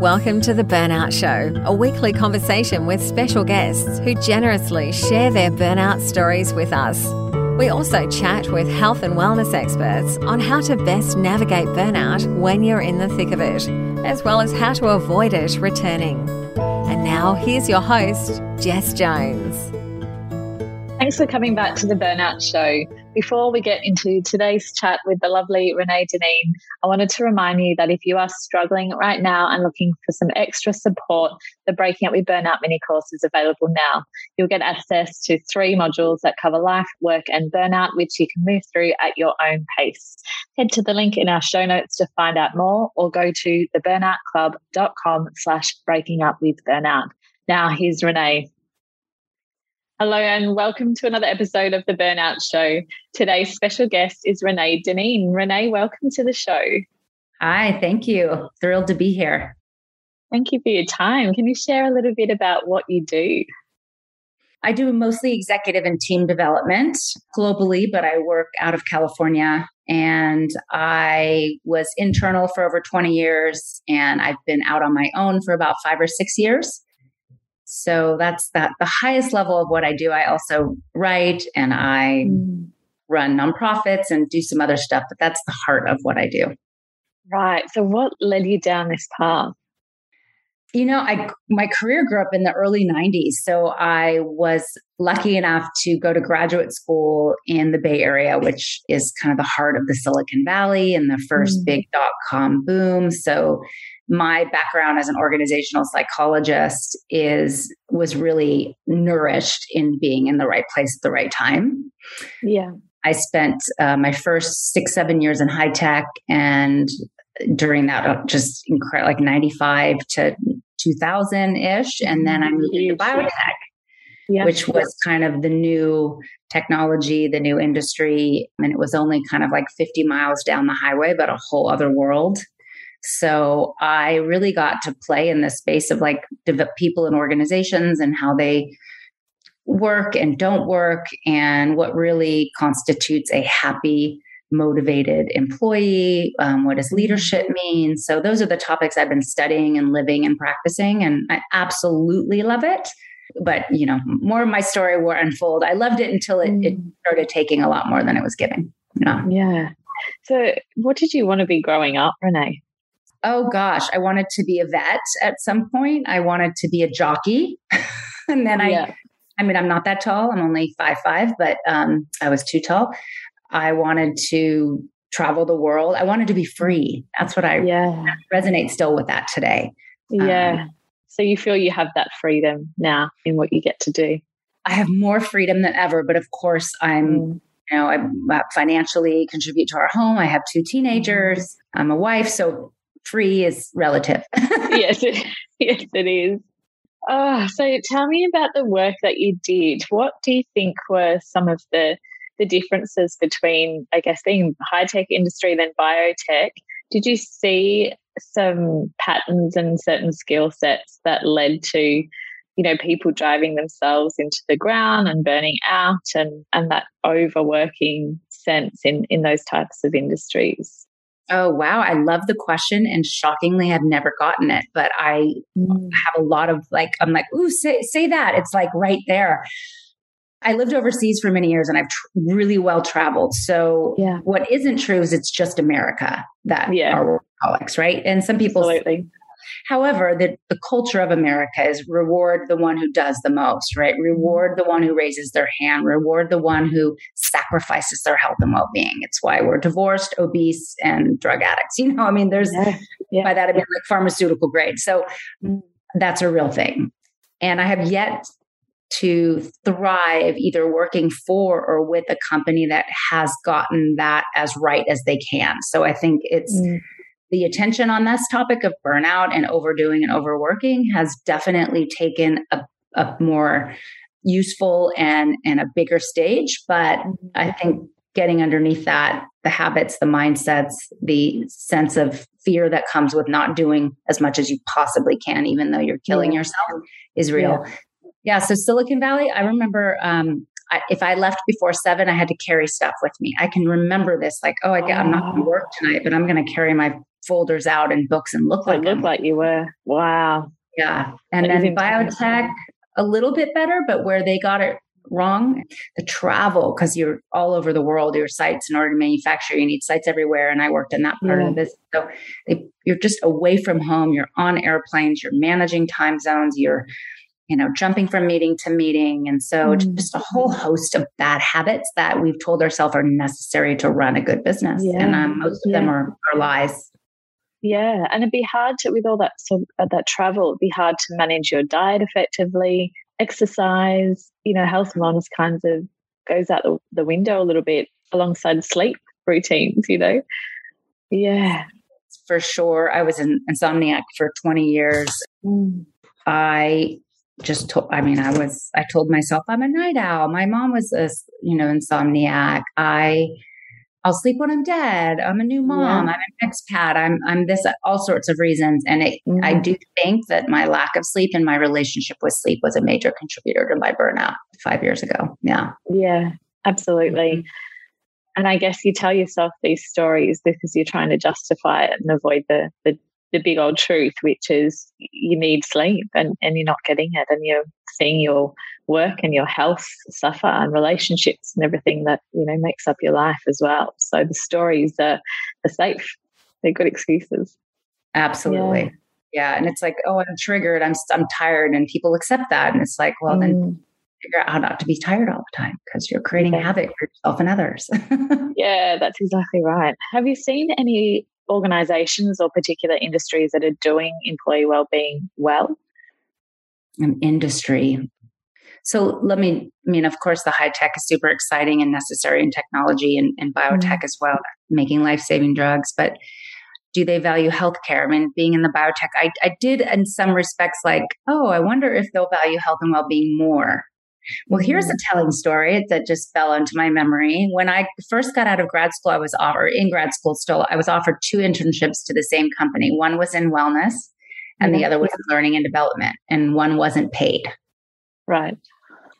Welcome to The Burnout Show, a weekly conversation with special guests who generously share their burnout stories with us. We also chat with health and wellness experts on how to best navigate burnout when you're in the thick of it, as well as how to avoid it returning. And now, here's your host, Jess Jones. Thanks for coming back to the Burnout Show. Before we get into today's chat with the lovely Renee Dineen, I wanted to remind you that if you are struggling right now and looking for some extra support, the Breaking Up with Burnout mini course is available now. You'll get access to three modules that cover life, work, and burnout, which you can move through at your own pace. Head to the link in our show notes to find out more or go to theburnoutclub.com slash breaking up with burnout. Now here's Renee. Hello and welcome to another episode of The Burnout Show. Today's special guest is Renee Dineen. Renee, welcome to the show. Hi, thank you. Thrilled to be here. Thank you for your time. Can you share a little bit about what you do? I do mostly executive and team development globally, but I work out of California and I was internal for over 20 years and I've been out on my own for about five or six years. So that's that the highest level of what I do. I also write and I mm. run nonprofits and do some other stuff, but that's the heart of what I do. Right. So what led you down this path? You know, I my career grew up in the early 90s. So I was lucky enough to go to graduate school in the Bay Area, which is kind of the heart of the Silicon Valley and the first mm. big dot com boom. So my background as an organizational psychologist is was really nourished in being in the right place at the right time. Yeah. I spent uh, my first six, seven years in high tech, and during that, uh, just incredible, like 95 to 2000 ish. And then I moved into biotech, yeah. which was kind of the new technology, the new industry. And it was only kind of like 50 miles down the highway, but a whole other world. So I really got to play in the space of like people and organizations and how they work and don't work and what really constitutes a happy motivated employee um, what does mm-hmm. leadership mean so those are the topics i've been studying and living and practicing and i absolutely love it but you know more of my story will unfold i loved it until it, it mm. started taking a lot more than it was giving you know? yeah so what did you want to be growing up renee oh gosh, I wanted to be a vet at some point. I wanted to be a jockey. and then I, yeah. I mean, I'm not that tall. I'm only five five, but um, I was too tall. I wanted to travel the world. I wanted to be free. That's what I yeah. resonate still with that today. Yeah. Um, so you feel you have that freedom now in what you get to do. I have more freedom than ever, but of course I'm mm. you know, I financially contribute to our home. I have two teenagers. I'm a wife, so free is relative. yes, it, yes, it is. Oh, so tell me about the work that you did. What do you think were some of the the differences between, I guess, being high tech industry than biotech? Did you see some patterns and certain skill sets that led to, you know, people driving themselves into the ground and burning out and and that overworking sense in in those types of industries? Oh, wow. I love the question and shockingly I've never gotten it, but I mm. have a lot of like, I'm like, ooh, say, say that. It's like right there. I lived overseas for many years and I've tr- really well traveled. So yeah. what isn't true is it's just America that yeah. are workaholics, right? And some people Absolutely. However, the, the culture of America is reward the one who does the most, right? Reward the one who raises their hand, reward the one who sacrifices their health and well being. It's why we're divorced, obese, and drug addicts. You know, I mean, there's yeah. Yeah. by that I mean like pharmaceutical grade. So that's a real thing. And I have yet to thrive either working for or with a company that has gotten that as right as they can. So I think it's mm the attention on this topic of burnout and overdoing and overworking has definitely taken a, a more useful and and a bigger stage but i think getting underneath that the habits the mindsets the sense of fear that comes with not doing as much as you possibly can even though you're killing yeah. yourself is real yeah. yeah. so silicon valley i remember um, I, if I left before seven, I had to carry stuff with me. I can remember this, like, oh, I get, I'm not going to oh. work tonight, but I'm going to carry my folders out and books and look like look like you were. Wow. Yeah, and then biotech a little bit better, but where they got it wrong, the travel because you're all over the world. Your sites in order to manufacture, you need sites everywhere, and I worked in that part yeah. of the business. So they, you're just away from home. You're on airplanes. You're managing time zones. You're you know, jumping from meeting to meeting. And so mm. just a whole host of bad habits that we've told ourselves are necessary to run a good business. Yeah. And um, most of yeah. them are, are lies. Yeah, and it'd be hard to with all that so uh, that travel. It'd be hard to manage your diet effectively, exercise. You know, health and wellness kinds of goes out the, the window a little bit alongside sleep routines. You know, yeah, for sure. I was an insomniac for twenty years. Mm. I just told i mean i was i told myself i'm a night owl. My mom was a you know insomniac. I i'll sleep when i'm dead. I'm a new mom. Yeah. i'm an expat. I'm i'm this all sorts of reasons. And it, mm-hmm. i do think that my lack of sleep and my relationship with sleep was a major contributor to my burnout five years ago. Yeah. Yeah absolutely. Mm-hmm. and i guess you tell yourself these stories because you're trying to justify it and avoid the the the big old truth, which is you need sleep and, and you're not getting it and you're seeing your work and your health suffer and relationships and everything that, you know, makes up your life as well. So the stories are, are safe. They're good excuses. Absolutely. Yeah. yeah. And it's like, oh, I'm triggered. I'm, I'm tired. And people accept that. And it's like, well, mm. then figure out how not to be tired all the time because you're creating okay. havoc for yourself and others. yeah, that's exactly right. Have you seen any organizations or particular industries that are doing employee well-being well? An industry. So let me, I mean, of course, the high tech is super exciting and necessary in technology and, and biotech mm-hmm. as well, making life saving drugs. But do they value healthcare? I mean, being in the biotech, I, I did in some respects like, oh, I wonder if they'll value health and well being more well, here's a mm-hmm. telling story that just fell into my memory. When I first got out of grad school, I was offered in grad school still, I was offered two internships to the same company. One was in wellness and the other was in learning and development, and one wasn't paid. Right.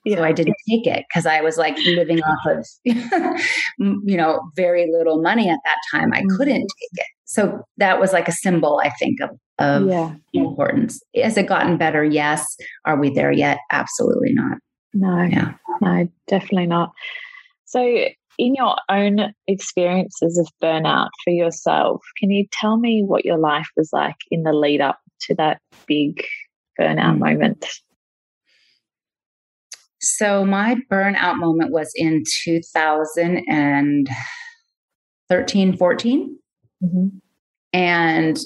Yeah. So I didn't take it because I was like living off of, you know, very little money at that time. I couldn't mm-hmm. take it. So that was like a symbol, I think, of, of yeah. importance. Has it gotten better? Yes. Are we there yet? Absolutely not. No, yeah. no, definitely not. So, in your own experiences of burnout for yourself, can you tell me what your life was like in the lead up to that big burnout mm. moment? So, my burnout moment was in 2013, 14. Mm-hmm. And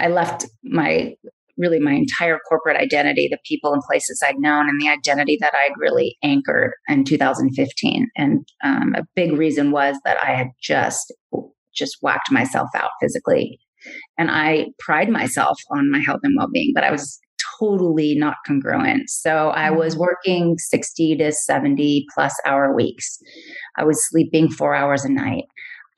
I left my really my entire corporate identity, the people and places I'd known, and the identity that I'd really anchored in 2015. And um, a big reason was that I had just just whacked myself out physically, and I pride myself on my health and well being, but I was totally not congruent. So I was mm-hmm. working 60 to 70 plus hour weeks. I was sleeping four hours a night.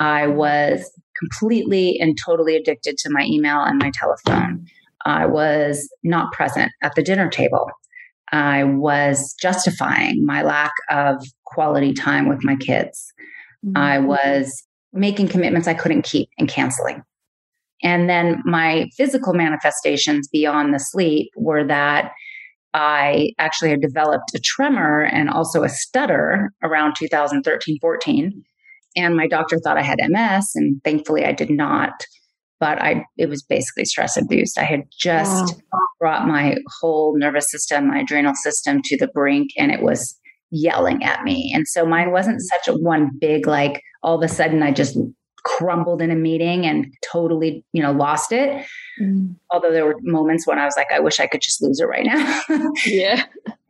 I was completely and totally addicted to my email and my telephone. I was not present at the dinner table. I was justifying my lack of quality time with my kids. Mm-hmm. I was making commitments I couldn't keep and canceling. And then my physical manifestations beyond the sleep were that I actually had developed a tremor and also a stutter around 2013 14. And my doctor thought I had MS, and thankfully I did not but I it was basically stress induced. I had just wow. brought my whole nervous system, my adrenal system to the brink and it was yelling at me. And so mine wasn't such a one big like all of a sudden I just crumbled in a meeting and totally, you know, lost it. Mm. Although there were moments when I was like I wish I could just lose it right now. yeah.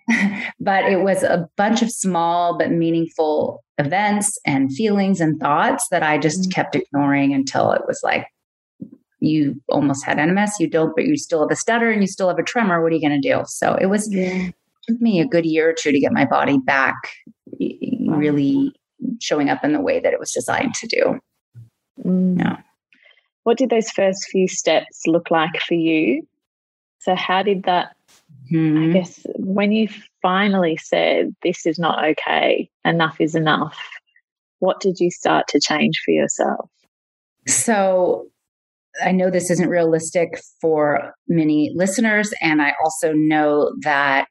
but it was a bunch of small but meaningful events and feelings and thoughts that I just mm. kept ignoring until it was like you almost had MS, you don't, but you still have a stutter and you still have a tremor. What are you going to do? So it was yeah. took me a good year or two to get my body back really showing up in the way that it was designed to do. Mm. Yeah. What did those first few steps look like for you? So how did that mm-hmm. I guess when you finally said, This is not okay, enough is enough, what did you start to change for yourself? So, I know this isn't realistic for many listeners, and I also know that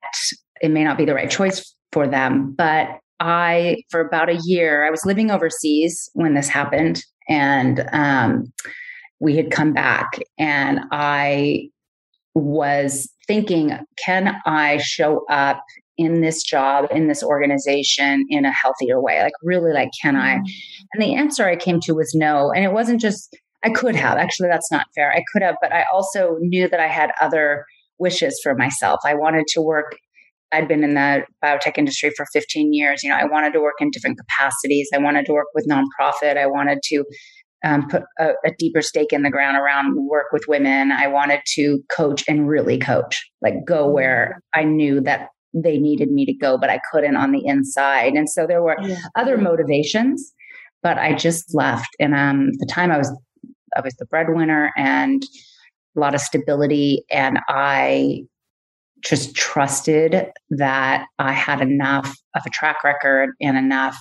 it may not be the right choice for them. But I, for about a year, I was living overseas when this happened, and um, we had come back, and I was thinking, can I show up in this job, in this organization in a healthier way? Like, really, like, can I? Mm-hmm. And the answer I came to was no. And it wasn't just, I could have. Actually, that's not fair. I could have, but I also knew that I had other wishes for myself. I wanted to work. I'd been in the biotech industry for 15 years. You know, I wanted to work in different capacities. I wanted to work with nonprofit. I wanted to um, put a, a, deeper stake in the ground around work with women. I wanted to coach and really coach, like go where I knew that they needed me to go, but I couldn't on the inside. And so there were yeah. other motivations, but I just left. And um, the time I was, I was the breadwinner and a lot of stability, and I just trusted that I had enough of a track record and enough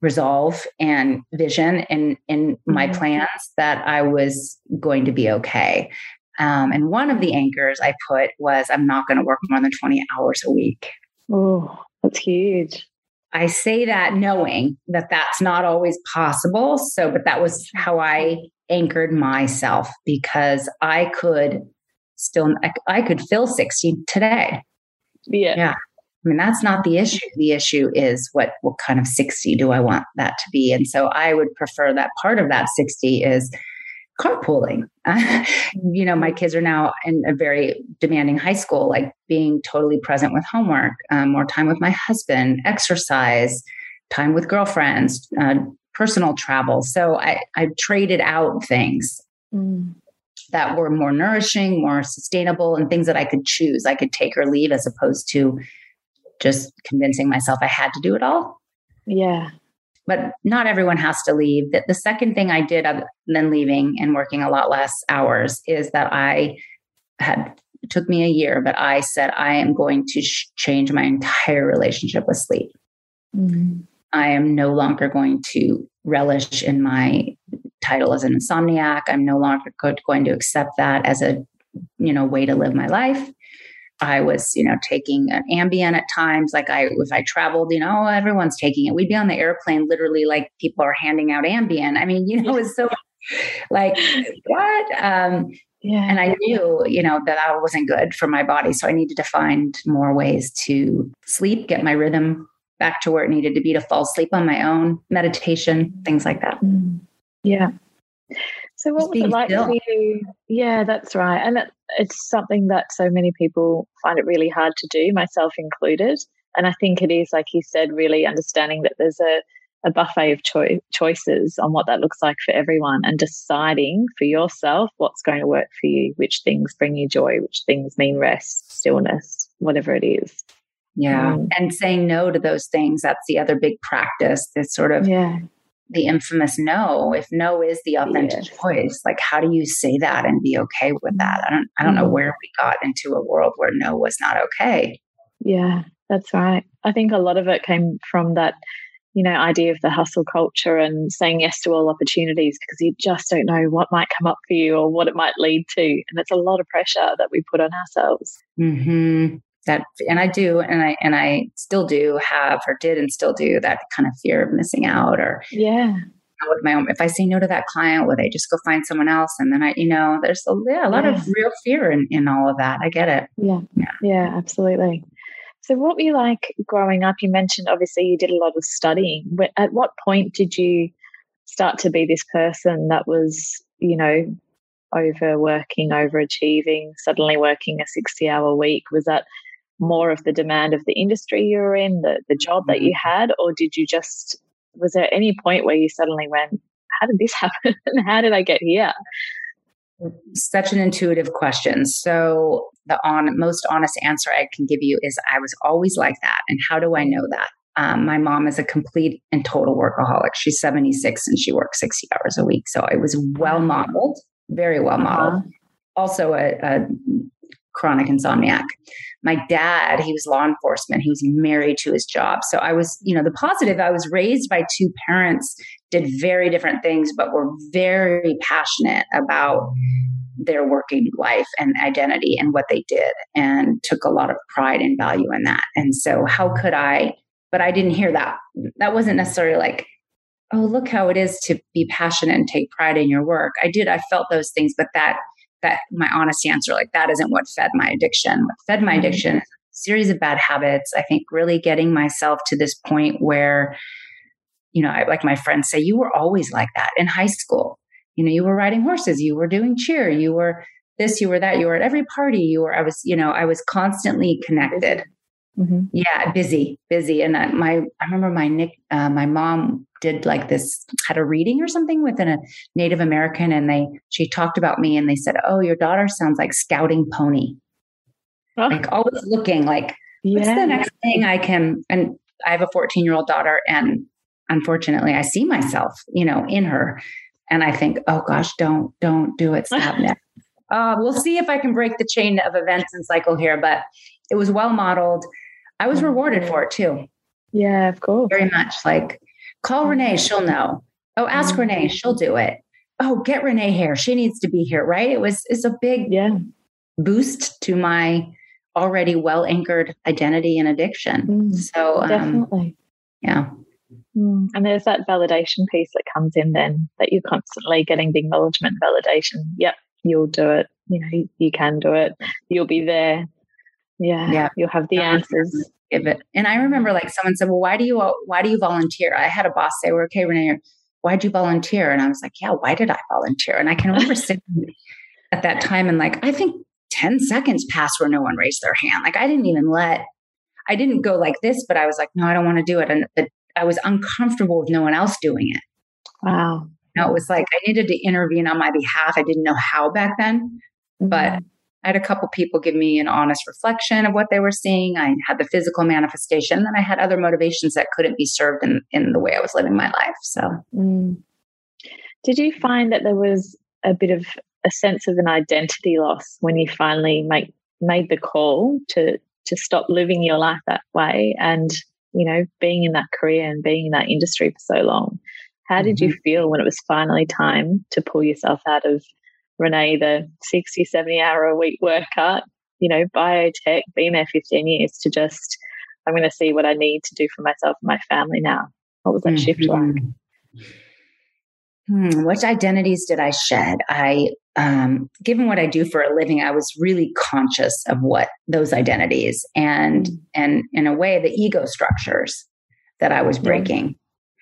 resolve and vision in in my mm-hmm. plans that I was going to be okay. Um, and one of the anchors I put was I'm not going to work more than 20 hours a week. Oh, that's huge. I say that knowing that that's not always possible. So, but that was how I anchored myself because I could still, I, could fill 60 today. Yeah. Yeah. I mean, that's not the issue. The issue is what what kind of 60 do I want that to be? And so I would prefer that part of that 60 is carpooling. you know, my kids are now in a very demanding high school, like being totally present with homework, um, more time with my husband, exercise, time with girlfriends, uh, personal travel. So I, I traded out things. Mm that were more nourishing, more sustainable, and things that I could choose. I could take or leave as opposed to just convincing myself I had to do it all. Yeah. But not everyone has to leave. That the second thing I did other than leaving and working a lot less hours is that I had it took me a year, but I said I am going to sh- change my entire relationship with sleep. Mm-hmm. I am no longer going to relish in my title as an insomniac. I'm no longer going to accept that as a you know way to live my life. I was, you know, taking an Ambien at times. Like I, if I traveled, you know, everyone's taking it. We'd be on the airplane, literally, like people are handing out Ambien. I mean, you know, it's so like what? Um, yeah. And I knew, you know, that that wasn't good for my body. So I needed to find more ways to sleep, get my rhythm back to where it needed to be to fall asleep on my own, meditation, things like that. Mm. Yeah. So what was it like still. for you? Yeah, that's right. And it, it's something that so many people find it really hard to do, myself included. And I think it is, like you said, really understanding that there's a, a buffet of cho- choices on what that looks like for everyone and deciding for yourself what's going to work for you, which things bring you joy, which things mean rest, stillness, whatever it is. Yeah. Um, and saying no to those things, that's the other big practice. This sort of yeah the infamous no if no is the authentic yes. choice like how do you say that and be okay with that i don't i don't know mm-hmm. where we got into a world where no was not okay yeah that's right i think a lot of it came from that you know idea of the hustle culture and saying yes to all opportunities because you just don't know what might come up for you or what it might lead to and it's a lot of pressure that we put on ourselves mm-hmm that and i do and i and i still do have or did and still do that kind of fear of missing out or yeah. with my own if i say no to that client will they just go find someone else? And then i you know there's a, yeah, a lot yeah. of real fear in, in all of that. I get it. Yeah. Yeah. Yeah absolutely. So what were you like growing up? You mentioned obviously you did a lot of studying. At what point did you start to be this person that was you know overworking overachieving suddenly working a 60 hour week? Was that more of the demand of the industry you were in, the, the job that you mm-hmm. had, or did you just, was there any point where you suddenly went, how did this happen? how did I get here? Such an intuitive question. So, the on, most honest answer I can give you is I was always like that. And how do I know that? Um, my mom is a complete and total workaholic. She's 76 and she works 60 hours a week. So, it was well modeled, very well modeled. Uh-huh. Also, a, a chronic insomniac. My dad, he was law enforcement. He was married to his job. So I was, you know, the positive, I was raised by two parents, did very different things, but were very passionate about their working life and identity and what they did and took a lot of pride and value in that. And so how could I, but I didn't hear that. That wasn't necessarily like, oh, look how it is to be passionate and take pride in your work. I did, I felt those things, but that that my honest answer like that isn't what fed my addiction. What fed my mm-hmm. addiction series of bad habits i think really getting myself to this point where you know I, like my friends say you were always like that in high school. You know you were riding horses you were doing cheer you were this you were that you were at every party you were i was you know i was constantly connected mm-hmm. yeah busy busy and I, my i remember my nick uh, my mom did like this had a reading or something with a Native American and they she talked about me and they said, "Oh, your daughter sounds like scouting pony." Oh. Like always looking like what's the next thing I can and I have a 14-year-old daughter and unfortunately I see myself, you know, in her and I think, "Oh gosh, don't don't do it. Stop now." Uh, we'll see if I can break the chain of events and cycle here, but it was well modeled. I was rewarded for it too. Yeah, of course. Very much like Call Renee, she'll know. Oh, ask. Renee, she'll do it. Oh, get Renee here. She needs to be here, right? It was it's a big yeah. boost to my already well anchored identity and addiction. Mm, so um, definitely. Yeah. Mm. And there's that validation piece that comes in then that you're constantly getting the acknowledgement validation. Yep, you'll do it. You know, you, you can do it. You'll be there. Yeah. Yeah. You'll have the yeah. answers give it. And I remember like someone said, well, why do you, why do you volunteer? I had a boss say, well, okay, Renee, why'd you volunteer? And I was like, yeah, why did I volunteer? And I can remember sitting at that time and like, I think 10 seconds passed where no one raised their hand. Like I didn't even let, I didn't go like this, but I was like, no, I don't want to do it. And but I was uncomfortable with no one else doing it. Wow. You know, it was like I needed to intervene on my behalf. I didn't know how back then, but mm-hmm. I had a couple people give me an honest reflection of what they were seeing. I had the physical manifestation, and I had other motivations that couldn't be served in, in the way I was living my life. So, mm. did you find that there was a bit of a sense of an identity loss when you finally make made the call to to stop living your life that way and you know being in that career and being in that industry for so long? How did mm-hmm. you feel when it was finally time to pull yourself out of Renee, the 60, 70 hour a week worker, you know, biotech, been there 15 years to just, I'm going to see what I need to do for myself and my family now. What was that mm-hmm. shift like? Hmm, which identities did I shed? I, um, given what I do for a living, I was really conscious of what those identities and, and in a way, the ego structures that I was breaking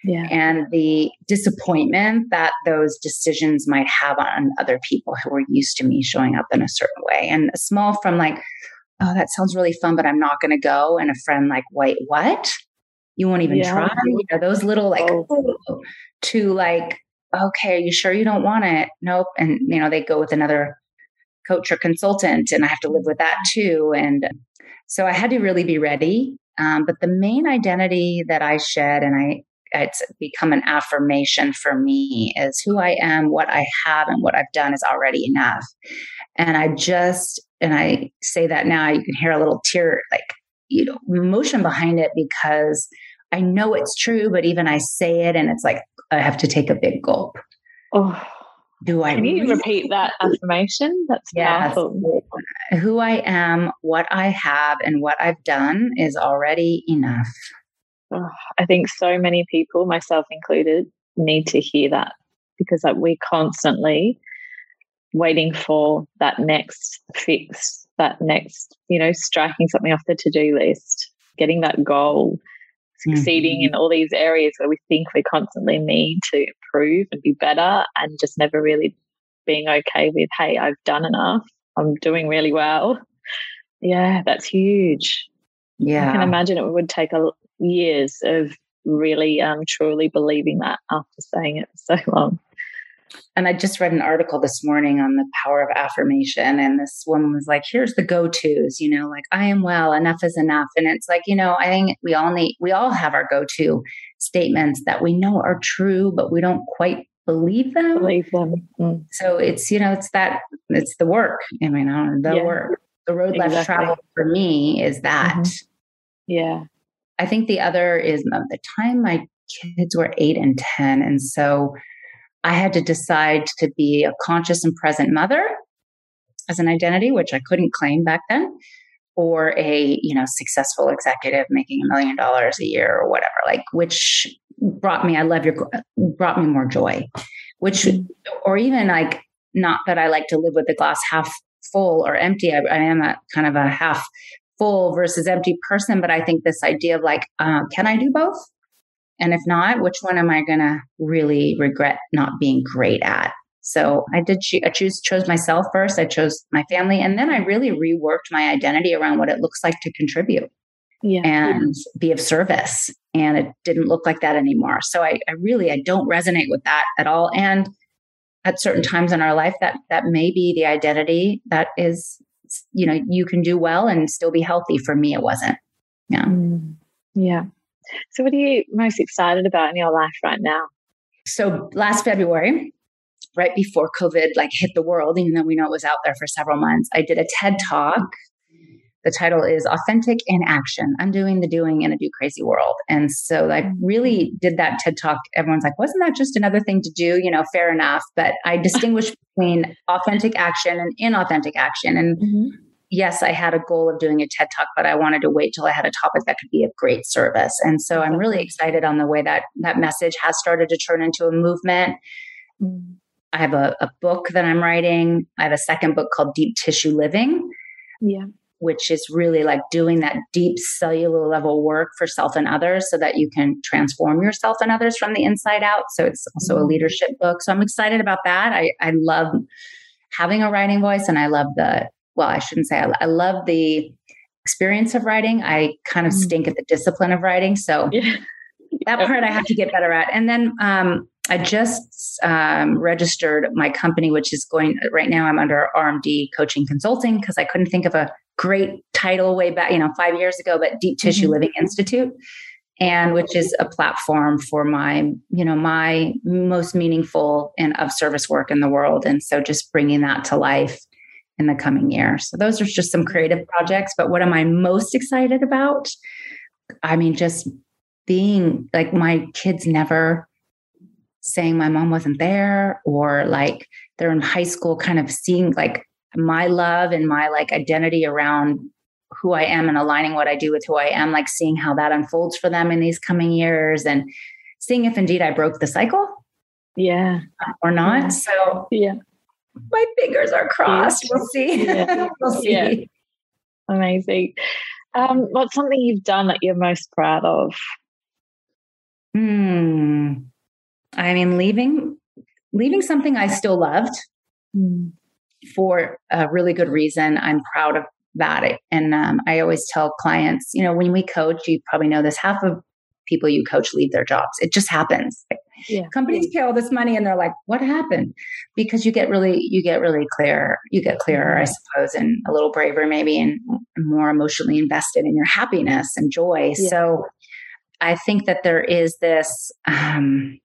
yeah. and the disappointment that those decisions might have on other people who were used to me showing up in a certain way. And a small from like, oh, that sounds really fun, but I'm not going to go. And a friend like, wait, what? You won't even yeah. try? You know, those little like, oh. to like, okay, are you sure you don't want it? Nope. And, you know, they go with another coach or consultant and I have to live with that too. And so I had to really be ready. Um, but the main identity that I shed, and I it's become an affirmation for me is who I am, what I have, and what I've done is already enough. And I just, and I say that now, you can hear a little tear, like, you know, emotion behind it because I know it's true, but even I say it and it's like, I have to take a big gulp. Oh, do I can you really? repeat that affirmation? That's yes. powerful. Who I am, what I have, and what I've done is already enough oh, I think so many people, myself included, need to hear that because like we're constantly waiting for that next fix, that next, you know, striking something off the to-do list, getting that goal, succeeding mm-hmm. in all these areas where we think we constantly need to improve and be better and just never really being okay with, hey, I've done enough. I'm doing really well. Yeah, that's huge. Yeah. I can imagine it would take a years of really um, truly believing that after saying it for so long. And I just read an article this morning on the power of affirmation. And this woman was like, here's the go tos, you know, like, I am well, enough is enough. And it's like, you know, I think we all need, we all have our go to statements that we know are true, but we don't quite believe them. Believe them. Mm. So it's, you know, it's that, it's the work. I mean, I don't know, the yeah. work. the road exactly. less traveled for me is that. Mm-hmm. Yeah. I think the other is the time my kids were eight and 10. And so I had to decide to be a conscious and present mother as an identity, which I couldn't claim back then, or a, you know, successful executive making a million dollars a year or whatever, like which brought me, I love your, brought me more joy, which, or even like, not that I like to live with the glass half full or empty. I, I am a kind of a half full versus empty person, but I think this idea of like, uh, can I do both? And if not, which one am I going to really regret not being great at? So I did cho- I choose chose myself first. I chose my family, and then I really reworked my identity around what it looks like to contribute yeah. and be of service. And it didn't look like that anymore. So I, I really I don't resonate with that at all. And at certain times in our life, that that may be the identity that is you know you can do well and still be healthy. For me, it wasn't. Yeah. Mm, yeah. So, what are you most excited about in your life right now? So, last February, right before COVID like hit the world, even though we know it was out there for several months, I did a TED talk. The title is Authentic in Action I'm doing the Doing in a Do Crazy World. And so I really did that TED talk. Everyone's like, wasn't that just another thing to do? You know, fair enough. But I distinguish between authentic action and inauthentic action. And mm-hmm yes, I had a goal of doing a TED talk, but I wanted to wait till I had a topic that could be of great service. And so I'm really excited on the way that that message has started to turn into a movement. I have a, a book that I'm writing. I have a second book called Deep Tissue Living. Yeah. Which is really like doing that deep cellular level work for self and others so that you can transform yourself and others from the inside out. So it's also mm-hmm. a leadership book. So I'm excited about that. I, I love having a writing voice and I love the well, I shouldn't say I, I love the experience of writing. I kind of mm. stink at the discipline of writing. So yeah. that part I have to get better at. And then um, I just um, registered my company, which is going right now. I'm under RMD Coaching Consulting because I couldn't think of a great title way back, you know, five years ago. But Deep Tissue mm-hmm. Living Institute, and which is a platform for my, you know, my most meaningful and of service work in the world. And so, just bringing that to life in the coming year. So those are just some creative projects. But what am I most excited about? I mean, just being like my kids never saying my mom wasn't there or like they're in high school kind of seeing like my love and my like identity around who I am and aligning what I do with who I am, like seeing how that unfolds for them in these coming years and seeing if indeed I broke the cycle. Yeah. Or not. Yeah. So yeah my fingers are crossed. We'll see. Yeah. we'll see. Yeah. Amazing. Um, what's something you've done that you're most proud of? Hmm. I mean, leaving leaving something I still loved mm. For a really good reason. I'm proud of that. And um, I always tell clients, you know, when we coach, you probably know this. Half of people you coach leave their jobs. It just happens. Yeah. Companies pay all this money and they're like, what happened? Because you get really, you get really clear, you get clearer, I suppose, and a little braver maybe and more emotionally invested in your happiness and joy. Yeah. So I think that there is this um,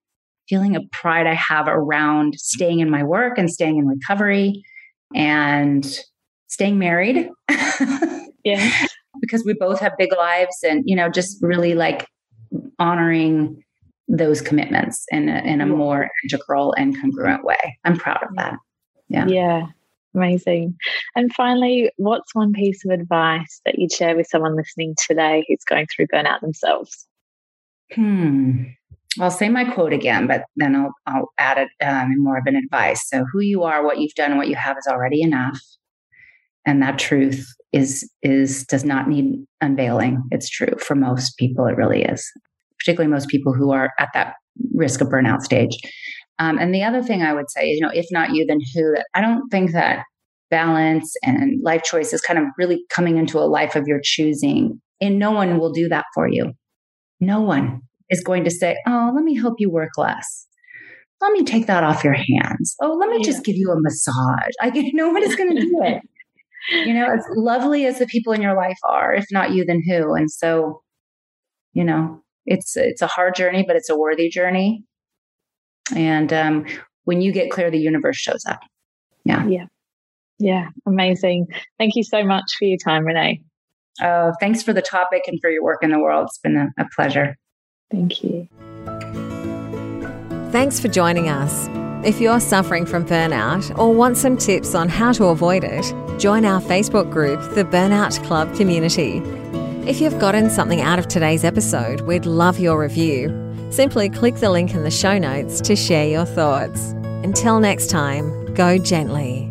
feeling of pride I have around staying in my work and staying in recovery and staying married. yeah. Because we both have big lives and, you know, just really like honoring those commitments in a, in a more integral and congruent way. I'm proud of that. Yeah. Yeah. Amazing. And finally, what's one piece of advice that you'd share with someone listening today who's going through burnout themselves? Hmm. I'll say my quote again, but then I'll, I'll add it um, in more of an advice. So, who you are, what you've done, what you have is already enough, and that truth is is does not need unveiling. It's true for most people. It really is particularly most people who are at that risk of burnout stage. Um, and the other thing I would say is, you know, if not you, then who? I don't think that balance and life choice is kind of really coming into a life of your choosing. And no one will do that for you. No one is going to say, oh, let me help you work less. Let me take that off your hands. Oh, let me yeah. just give you a massage. I get no one is going to do it. you know, as lovely as the people in your life are, if not you, then who? And so, you know, it's it's a hard journey, but it's a worthy journey. And um, when you get clear, the universe shows up. Yeah. Yeah. Yeah, amazing. Thank you so much for your time, Renee. Oh, thanks for the topic and for your work in the world. It's been a, a pleasure. Thank you. Thanks for joining us. If you're suffering from burnout or want some tips on how to avoid it, join our Facebook group, the Burnout Club Community. If you've gotten something out of today's episode, we'd love your review. Simply click the link in the show notes to share your thoughts. Until next time, go gently.